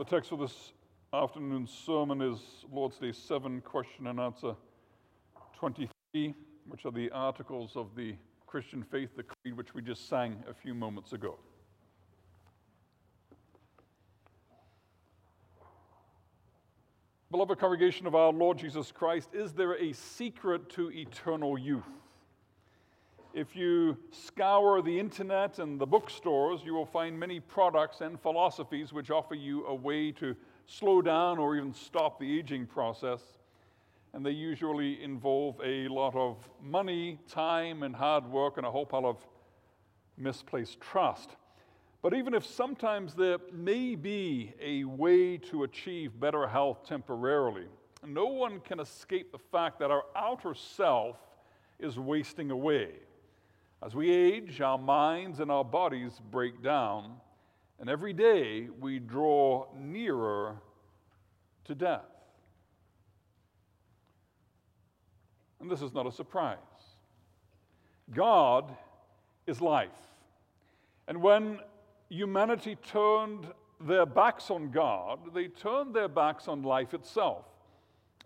The text for this afternoon's sermon is Lord's Day 7, question and answer 23, which are the articles of the Christian faith, the creed, which we just sang a few moments ago. Beloved congregation of our Lord Jesus Christ, is there a secret to eternal youth? If you scour the internet and the bookstores, you will find many products and philosophies which offer you a way to slow down or even stop the aging process. And they usually involve a lot of money, time, and hard work, and a whole pile of misplaced trust. But even if sometimes there may be a way to achieve better health temporarily, no one can escape the fact that our outer self is wasting away. As we age, our minds and our bodies break down, and every day we draw nearer to death. And this is not a surprise. God is life. And when humanity turned their backs on God, they turned their backs on life itself.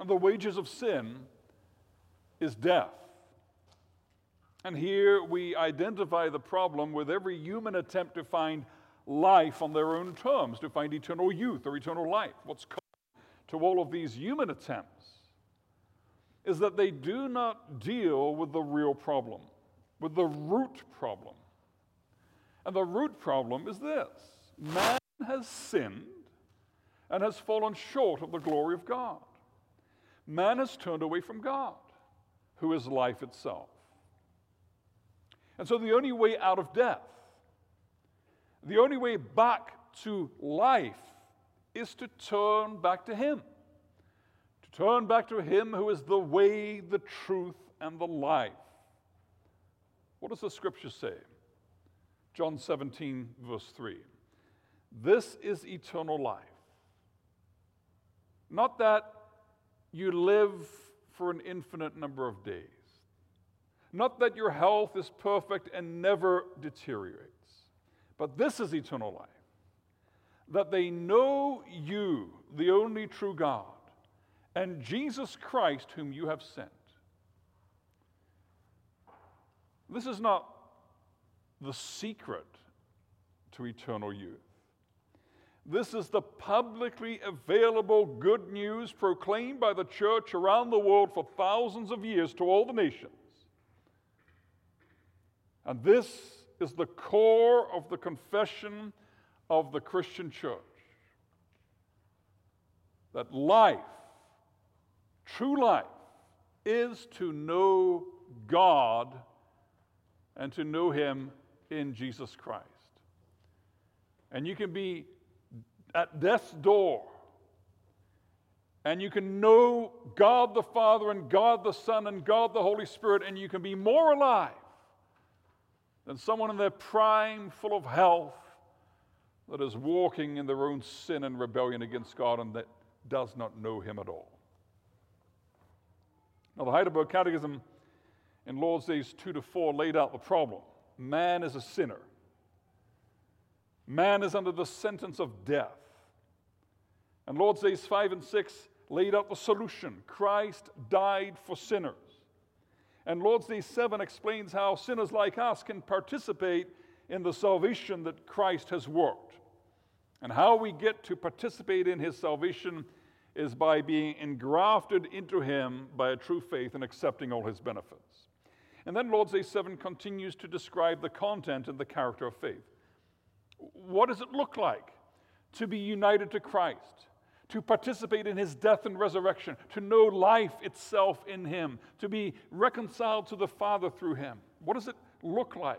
And the wages of sin is death. And here we identify the problem with every human attempt to find life on their own terms, to find eternal youth or eternal life. What's common to all of these human attempts is that they do not deal with the real problem, with the root problem. And the root problem is this man has sinned and has fallen short of the glory of God. Man has turned away from God, who is life itself. And so the only way out of death, the only way back to life, is to turn back to Him. To turn back to Him who is the way, the truth, and the life. What does the scripture say? John 17, verse 3. This is eternal life. Not that you live for an infinite number of days not that your health is perfect and never deteriorates, but this is eternal life that they know you, the only true God, and Jesus Christ, whom you have sent. This is not the secret to eternal youth. This is the publicly available good news proclaimed by the church around the world for thousands of years to all the nations. And this is the core of the confession of the Christian church that life, true life, is to know God and to know Him in Jesus Christ. And you can be at death's door and you can know God the Father and God the Son and God the Holy Spirit, and you can be more alive than someone in their prime, full of health, that is walking in their own sin and rebellion against God and that does not know Him at all. Now, the Heidelberg Catechism in Lord's Days 2 to 4 laid out the problem man is a sinner, man is under the sentence of death. And Lord's Days 5 and 6 laid out the solution Christ died for sinners. And Lord's Day 7 explains how sinners like us can participate in the salvation that Christ has worked. And how we get to participate in his salvation is by being engrafted into him by a true faith and accepting all his benefits. And then Lord's Day 7 continues to describe the content and the character of faith. What does it look like to be united to Christ? To participate in his death and resurrection, to know life itself in him, to be reconciled to the Father through him. What does it look like?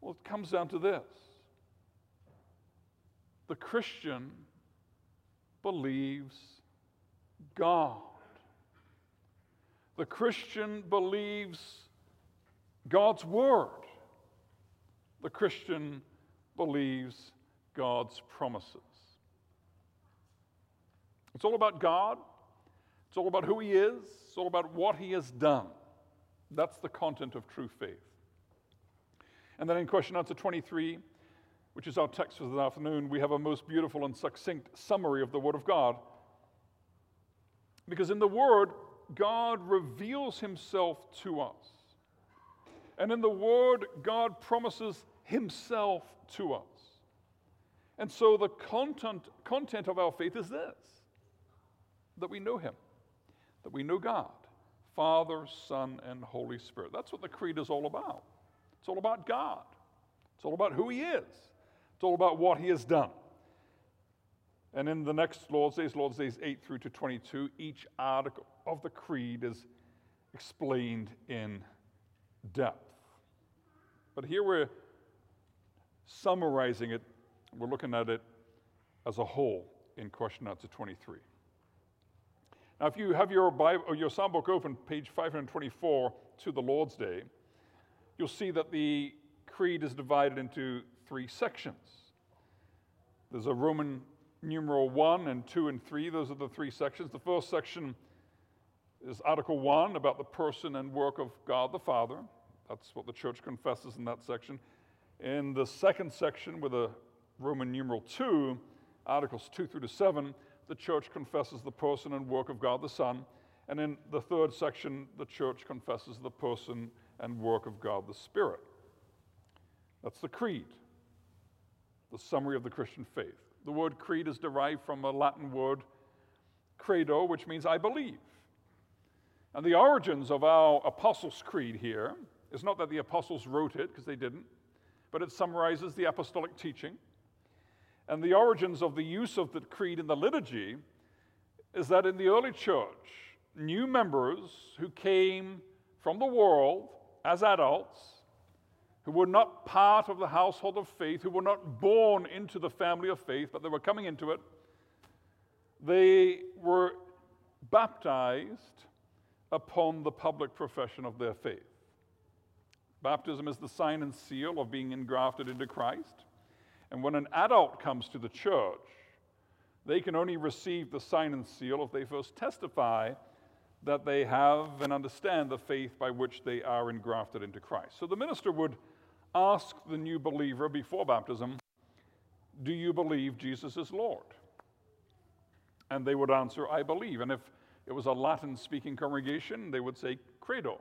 Well, it comes down to this the Christian believes God. The Christian believes God's Word. The Christian believes God's promises. It's all about God. It's all about who He is. It's all about what He has done. That's the content of true faith. And then in question answer 23, which is our text for this afternoon, we have a most beautiful and succinct summary of the Word of God. Because in the Word, God reveals Himself to us. And in the Word, God promises Himself to us. And so the content, content of our faith is this that we know Him, that we know God, Father, Son, and Holy Spirit. That's what the Creed is all about. It's all about God, it's all about who He is, it's all about what He has done. And in the next Lord's Days, Lord's Days 8 through to 22, each article of the Creed is explained in depth. But here we're summarizing it, we're looking at it as a whole in question answer 23. Now, if you have your Bible or your psalm book open, page 524 to the Lord's Day, you'll see that the creed is divided into three sections. There's a Roman numeral 1 and 2 and 3. Those are the three sections. The first section is Article 1 about the person and work of God the Father. That's what the church confesses in that section. In the second section, with a Roman numeral 2, Articles 2 through to 7, the church confesses the person and work of God the Son. And in the third section, the church confesses the person and work of God the Spirit. That's the creed, the summary of the Christian faith. The word creed is derived from a Latin word credo, which means I believe. And the origins of our Apostles' Creed here is not that the apostles wrote it, because they didn't, but it summarizes the apostolic teaching. And the origins of the use of the creed in the liturgy is that in the early church, new members who came from the world as adults, who were not part of the household of faith, who were not born into the family of faith, but they were coming into it, they were baptized upon the public profession of their faith. Baptism is the sign and seal of being engrafted into Christ. And when an adult comes to the church, they can only receive the sign and seal if they first testify that they have and understand the faith by which they are engrafted into Christ. So the minister would ask the new believer before baptism, Do you believe Jesus is Lord? And they would answer, I believe. And if it was a Latin speaking congregation, they would say, Credo,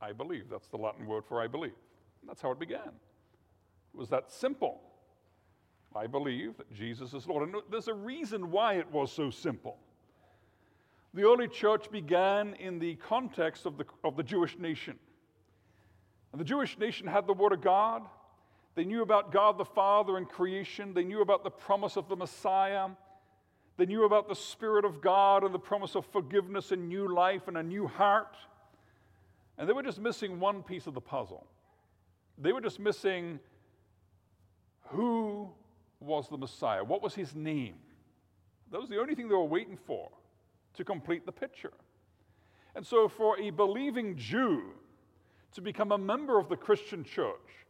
I believe. That's the Latin word for I believe. And that's how it began. It was that simple. I believe that Jesus is Lord. And there's a reason why it was so simple. The early church began in the context of the, of the Jewish nation. And the Jewish nation had the Word of God. They knew about God the Father and creation. They knew about the promise of the Messiah. They knew about the Spirit of God and the promise of forgiveness and new life and a new heart. And they were just missing one piece of the puzzle. They were just missing who was the Messiah? What was his name? That was the only thing they were waiting for to complete the picture. And so, for a believing Jew to become a member of the Christian church,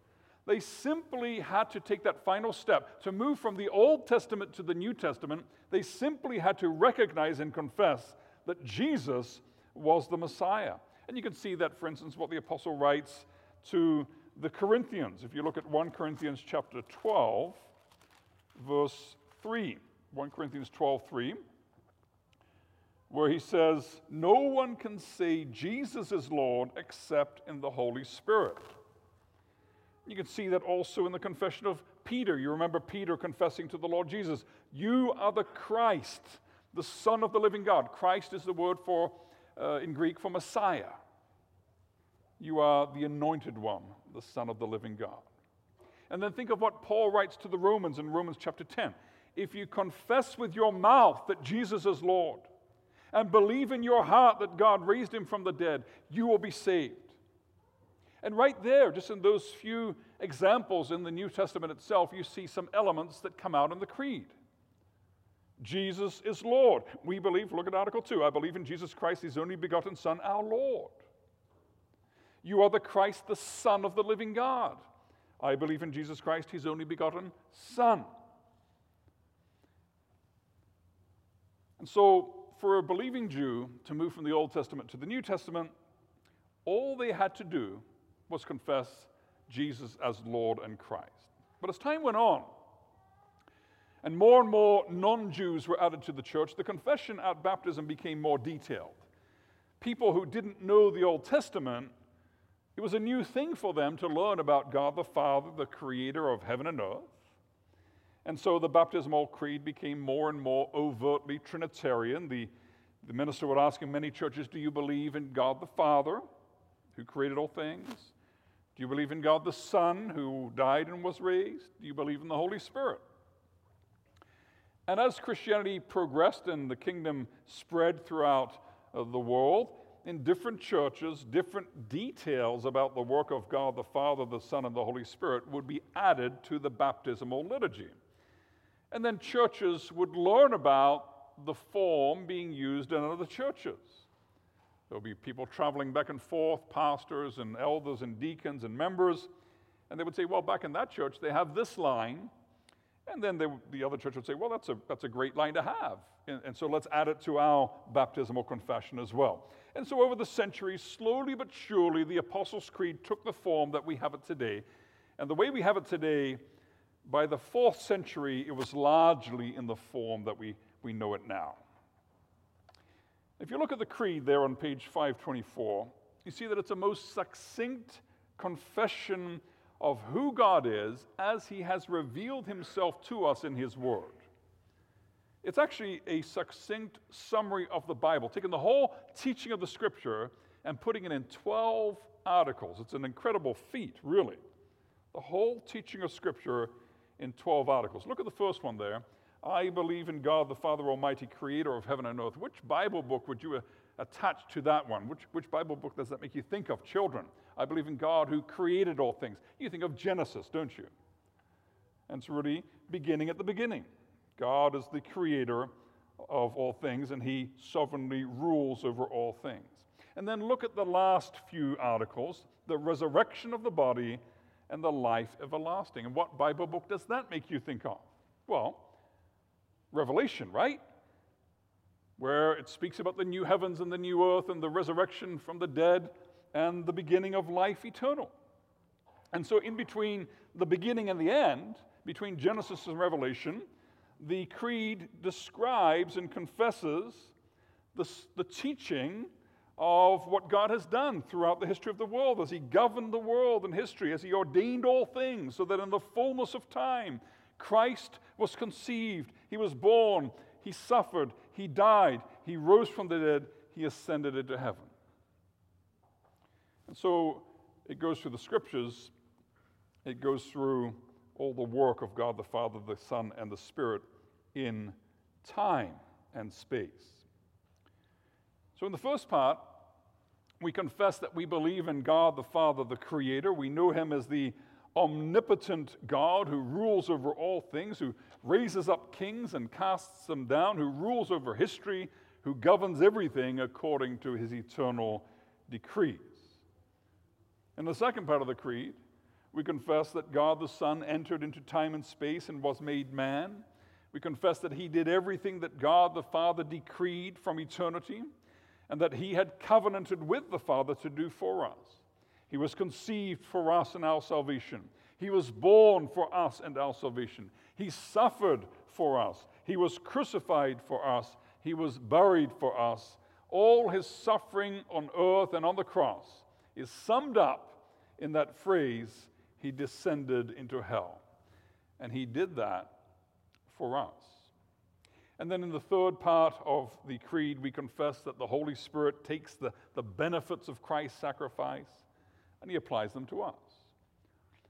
they simply had to take that final step to move from the Old Testament to the New Testament. They simply had to recognize and confess that Jesus was the Messiah. And you can see that, for instance, what the apostle writes to the Corinthians. If you look at 1 Corinthians chapter 12, verse 3. 1 Corinthians 12, 3, where he says, No one can say Jesus is Lord except in the Holy Spirit. You can see that also in the confession of Peter. You remember Peter confessing to the Lord Jesus, You are the Christ, the Son of the living God. Christ is the word for, uh, in Greek, for Messiah. You are the anointed one, the Son of the living God. And then think of what Paul writes to the Romans in Romans chapter 10. If you confess with your mouth that Jesus is Lord and believe in your heart that God raised him from the dead, you will be saved. And right there, just in those few examples in the New Testament itself, you see some elements that come out in the creed. Jesus is Lord. We believe, look at Article 2, I believe in Jesus Christ, his only begotten Son, our Lord. You are the Christ, the Son of the living God. I believe in Jesus Christ, his only begotten Son. And so, for a believing Jew to move from the Old Testament to the New Testament, all they had to do was confess Jesus as Lord and Christ. But as time went on, and more and more non Jews were added to the church, the confession at baptism became more detailed. People who didn't know the Old Testament, it was a new thing for them to learn about God the Father, the creator of heaven and earth. And so the baptismal creed became more and more overtly Trinitarian. The, the minister would ask in many churches, Do you believe in God the Father, who created all things? Do you believe in God the Son, who died and was raised? Do you believe in the Holy Spirit? And as Christianity progressed and the kingdom spread throughout uh, the world, in different churches, different details about the work of God the Father, the Son, and the Holy Spirit would be added to the baptismal liturgy. And then churches would learn about the form being used in other churches. There'll be people traveling back and forth, pastors and elders and deacons and members, and they would say, Well, back in that church, they have this line. And then they, the other church would say, Well, that's a, that's a great line to have. And, and so let's add it to our baptismal confession as well. And so over the centuries, slowly but surely, the Apostles' Creed took the form that we have it today. And the way we have it today, by the fourth century, it was largely in the form that we, we know it now. If you look at the creed there on page 524, you see that it's a most succinct confession of who God is as he has revealed himself to us in his word. It's actually a succinct summary of the Bible, taking the whole teaching of the scripture and putting it in 12 articles. It's an incredible feat, really. The whole teaching of scripture in 12 articles. Look at the first one there. I believe in God, the Father Almighty, creator of heaven and earth. Which Bible book would you attach to that one? Which, which Bible book does that make you think of? Children. I believe in God who created all things. You think of Genesis, don't you? And it's really beginning at the beginning. God is the creator of all things, and he sovereignly rules over all things. And then look at the last few articles the resurrection of the body and the life everlasting. And what Bible book does that make you think of? Well, Revelation, right? Where it speaks about the new heavens and the new earth and the resurrection from the dead and the beginning of life eternal. And so, in between the beginning and the end, between Genesis and Revelation, the creed describes and confesses the, the teaching of what God has done throughout the history of the world as He governed the world and history, as He ordained all things, so that in the fullness of time, Christ was conceived, He was born, He suffered, He died, He rose from the dead, He ascended into heaven. And so it goes through the scriptures, it goes through all the work of God the Father, the Son, and the Spirit in time and space. So, in the first part, we confess that we believe in God the Father, the Creator. We know Him as the omnipotent God who rules over all things, who raises up kings and casts them down, who rules over history, who governs everything according to His eternal decrees. In the second part of the Creed, we confess that God the Son entered into time and space and was made man. We confess that he did everything that God the Father decreed from eternity and that he had covenanted with the Father to do for us. He was conceived for us and our salvation. He was born for us and our salvation. He suffered for us. He was crucified for us. He was buried for us. All his suffering on earth and on the cross is summed up in that phrase, He descended into hell. And He did that for us. And then in the third part of the creed, we confess that the Holy Spirit takes the, the benefits of Christ's sacrifice and He applies them to us.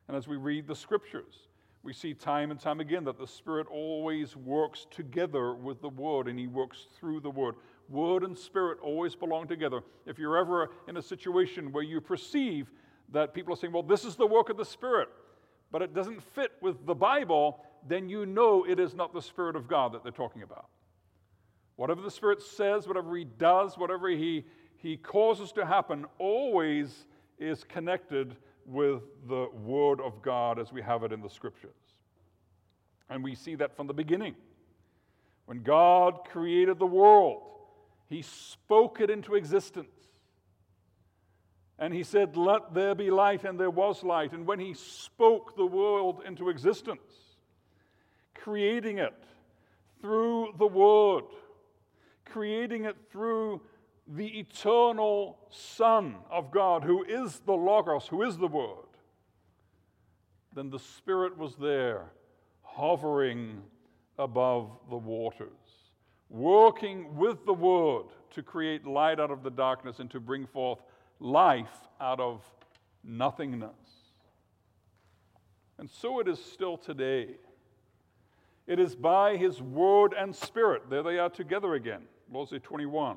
And as we read the scriptures, we see time and time again that the Spirit always works together with the Word and He works through the Word. Word and Spirit always belong together. If you're ever in a situation where you perceive that people are saying, well, this is the work of the Spirit, but it doesn't fit with the Bible, then you know it is not the Spirit of God that they're talking about. Whatever the Spirit says, whatever He does, whatever He, he causes to happen, always is connected with the Word of God as we have it in the Scriptures. And we see that from the beginning. When God created the world, He spoke it into existence. And he said, Let there be light, and there was light. And when he spoke the world into existence, creating it through the Word, creating it through the eternal Son of God, who is the Logos, who is the Word, then the Spirit was there, hovering above the waters, working with the Word to create light out of the darkness and to bring forth life out of nothingness. And so it is still today. It is by His Word and Spirit, there they are together again, Lord's Day 21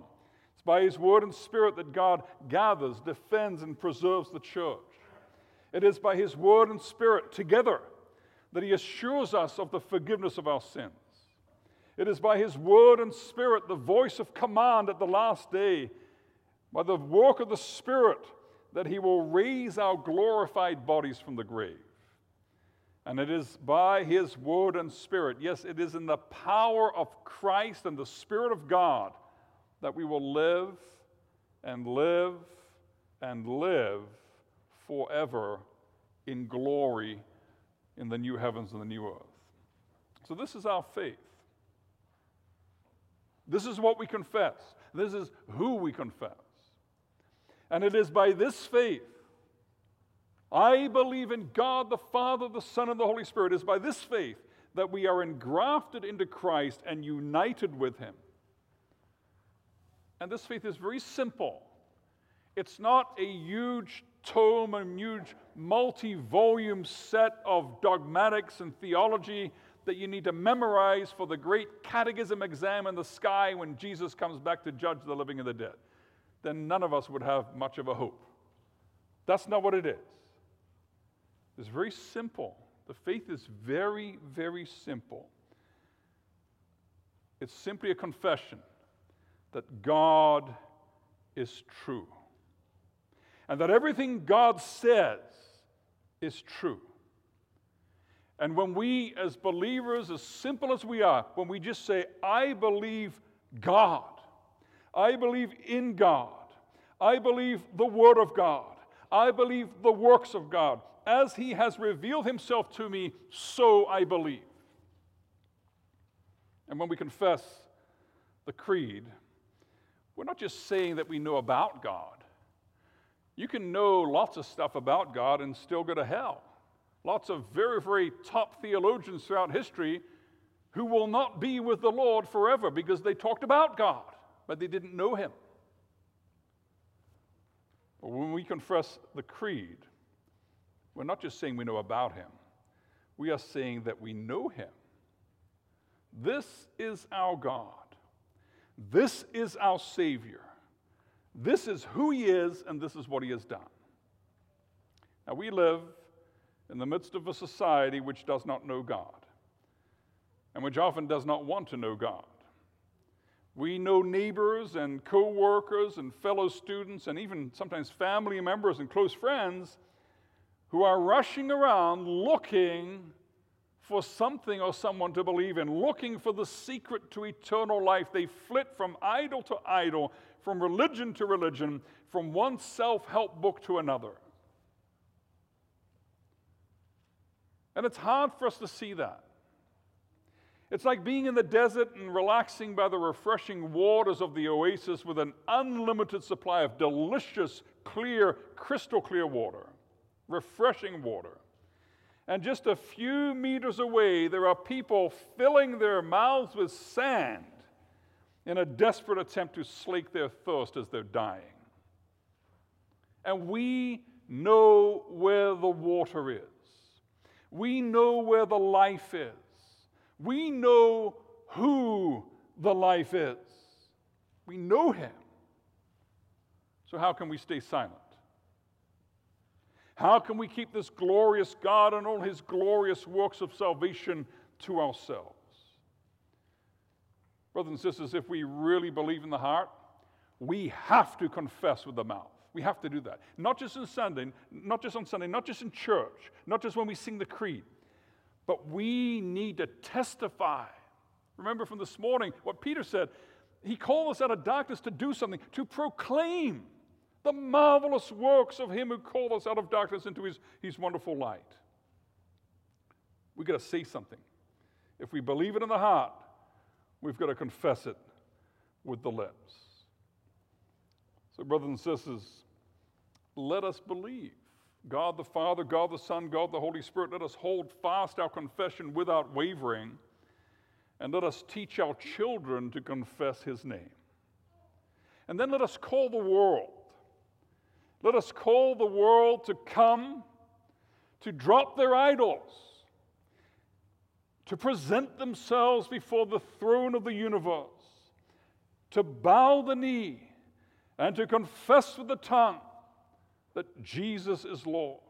it's by His Word and Spirit that God gathers, defends, and preserves the church. It is by His Word and Spirit together that He assures us of the forgiveness of our sins. It is by His Word and Spirit, the voice of command at the last day, by the work of the Spirit, that He will raise our glorified bodies from the grave. And it is by His Word and Spirit, yes, it is in the power of Christ and the Spirit of God that we will live and live and live forever in glory in the new heavens and the new earth. So, this is our faith. This is what we confess. This is who we confess. And it is by this faith, I believe in God the Father, the Son, and the Holy Spirit. It is by this faith that we are engrafted into Christ and united with Him. And this faith is very simple. It's not a huge tome, a huge multi volume set of dogmatics and theology that you need to memorize for the great catechism exam in the sky when Jesus comes back to judge the living and the dead. Then none of us would have much of a hope. That's not what it is. It's very simple. The faith is very, very simple. It's simply a confession that God is true and that everything God says is true. And when we, as believers, as simple as we are, when we just say, I believe God, I believe in God, I believe the Word of God, I believe the works of God, as He has revealed Himself to me, so I believe. And when we confess the creed, we're not just saying that we know about God. You can know lots of stuff about God and still go to hell. Lots of very, very top theologians throughout history who will not be with the Lord forever because they talked about God, but they didn't know Him. But when we confess the creed, we're not just saying we know about Him, we are saying that we know Him. This is our God. This is our Savior. This is who He is, and this is what He has done. Now, we live in the midst of a society which does not know God and which often does not want to know God. We know neighbors and co workers and fellow students and even sometimes family members and close friends who are rushing around looking for something or someone to believe in, looking for the secret to eternal life. They flit from idol to idol, from religion to religion, from one self help book to another. And it's hard for us to see that. It's like being in the desert and relaxing by the refreshing waters of the oasis with an unlimited supply of delicious, clear, crystal clear water, refreshing water. And just a few meters away, there are people filling their mouths with sand in a desperate attempt to slake their thirst as they're dying. And we know where the water is, we know where the life is, we know who the life is. We know Him. So, how can we stay silent? How can we keep this glorious God and all his glorious works of salvation to ourselves? Brothers and sisters, if we really believe in the heart, we have to confess with the mouth. We have to do that. Not just on Sunday, not just on Sunday, not just in church, not just when we sing the creed, but we need to testify. Remember from this morning what Peter said. He called us out of darkness to do something, to proclaim the marvelous works of Him who called us out of darkness into His, his wonderful light. We've got to say something. If we believe it in the heart, we've got to confess it with the lips. So, brothers and sisters, let us believe. God the Father, God the Son, God the Holy Spirit, let us hold fast our confession without wavering, and let us teach our children to confess His name. And then let us call the world. Let us call the world to come, to drop their idols, to present themselves before the throne of the universe, to bow the knee, and to confess with the tongue that Jesus is Lord,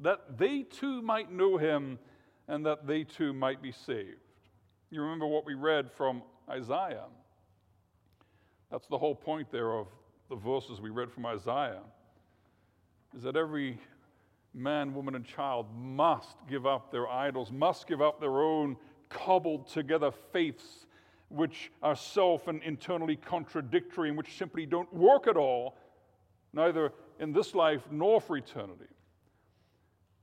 that they too might know him and that they too might be saved. You remember what we read from Isaiah. That's the whole point there of the verses we read from Isaiah, is that every man, woman, and child must give up their idols, must give up their own cobbled together faiths, which are self and internally contradictory and which simply don't work at all, neither in this life nor for eternity.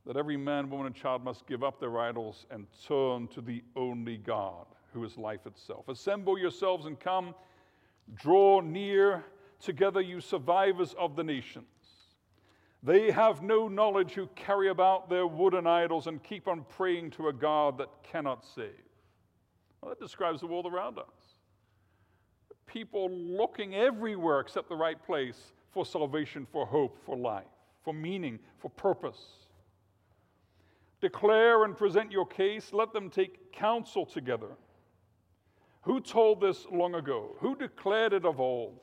That every man, woman, and child must give up their idols and turn to the only God who is life itself. Assemble yourselves and come, draw near together, you survivors of the nations. They have no knowledge who carry about their wooden idols and keep on praying to a God that cannot save. Well, that describes the world around us. People looking everywhere except the right place for salvation, for hope, for life, for meaning, for purpose. Declare and present your case. Let them take counsel together. Who told this long ago? Who declared it of old?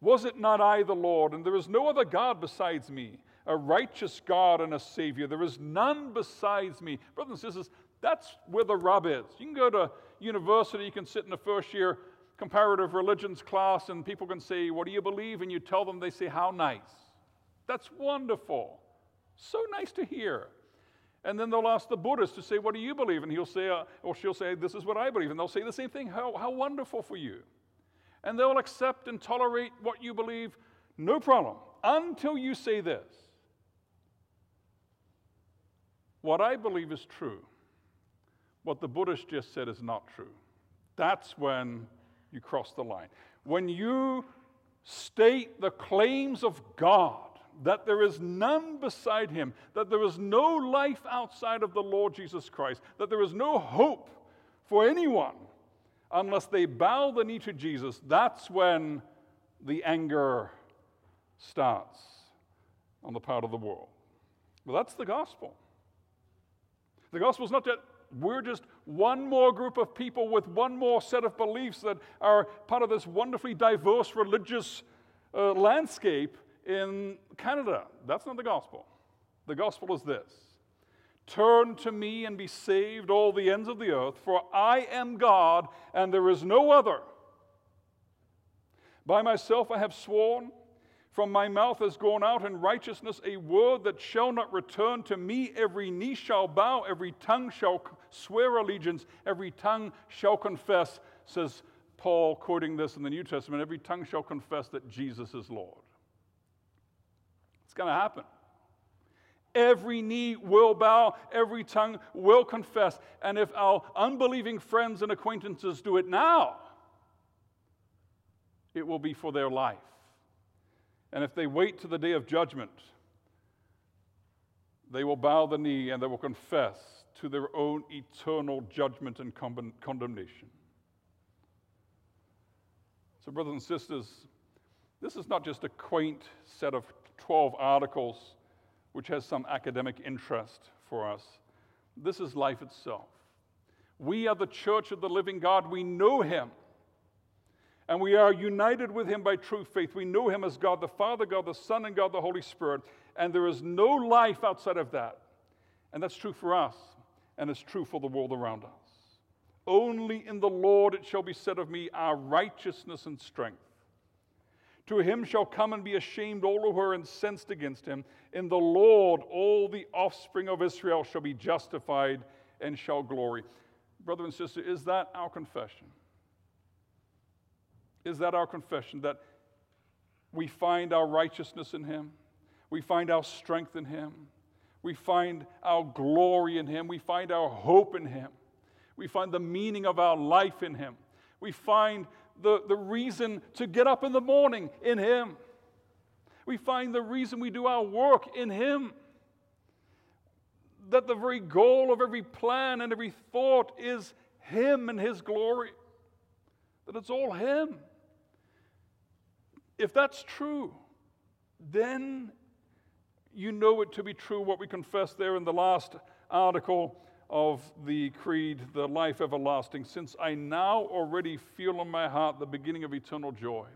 Was it not I, the Lord? And there is no other God besides me, a righteous God and a Savior. There is none besides me. Brothers and sisters, that's where the rub is. You can go to university, you can sit in the first year comparative religions class and people can say, What do you believe? And you tell them, they say, How nice. That's wonderful. So nice to hear. And then they'll ask the Buddhist to say, What do you believe? And he'll say, uh, or she'll say, This is what I believe. And they'll say the same thing. How, how wonderful for you. And they'll accept and tolerate what you believe, no problem, until you say this. What I believe is true. What the Buddhist just said is not true. That's when you cross the line. When you state the claims of God, that there is none beside him, that there is no life outside of the Lord Jesus Christ, that there is no hope for anyone unless they bow the knee to Jesus, that's when the anger starts on the part of the world. Well, that's the gospel. The gospel is not that we're just one more group of people with one more set of beliefs that are part of this wonderfully diverse religious uh, landscape in Canada. That's not the gospel. The gospel is this Turn to me and be saved, all the ends of the earth, for I am God and there is no other. By myself I have sworn from my mouth has gone out in righteousness a word that shall not return to me. Every knee shall bow, every tongue shall swear allegiance, every tongue shall confess, says Paul, quoting this in the New Testament, every tongue shall confess that Jesus is Lord. It's going to happen. Every knee will bow, every tongue will confess. And if our unbelieving friends and acquaintances do it now, it will be for their life. And if they wait to the day of judgment, they will bow the knee and they will confess to their own eternal judgment and condemnation. So, brothers and sisters, this is not just a quaint set of 12 articles which has some academic interest for us. This is life itself. We are the church of the living God. We know Him. And we are united with him by true faith. We know him as God the Father, God the Son, and God the Holy Spirit. And there is no life outside of that. And that's true for us, and it's true for the world around us. Only in the Lord it shall be said of me, our righteousness and strength. To him shall come and be ashamed all who are incensed against him. In the Lord all the offspring of Israel shall be justified and shall glory. Brother and sister, is that our confession? Is that our confession that we find our righteousness in Him? We find our strength in Him. We find our glory in Him. We find our hope in Him. We find the meaning of our life in Him. We find the, the reason to get up in the morning in Him. We find the reason we do our work in Him. That the very goal of every plan and every thought is Him and His glory. That it's all Him. If that's true, then you know it to be true what we confess there in the last article of the creed, the life everlasting, since I now already feel in my heart the beginning of eternal joy,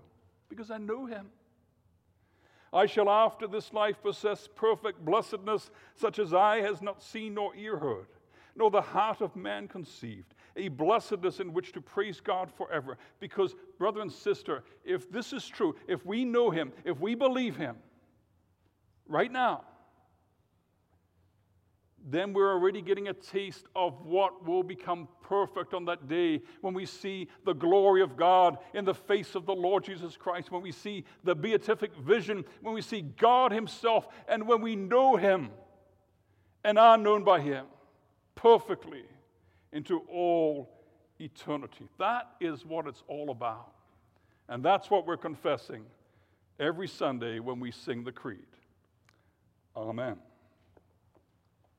because I know him. I shall after this life possess perfect blessedness, such as eye has not seen nor ear heard, nor the heart of man conceived, a blessedness in which to praise God forever. Because, brother and sister, if this is true, if we know him, if we believe him, right now, then we're already getting a taste of what will become perfect on that day when we see the glory of God in the face of the Lord Jesus Christ, when we see the beatific vision, when we see God Himself, and when we know Him and are known by Him perfectly into all eternity. That is what it's all about. And that's what we're confessing every Sunday when we sing the Creed. Amen.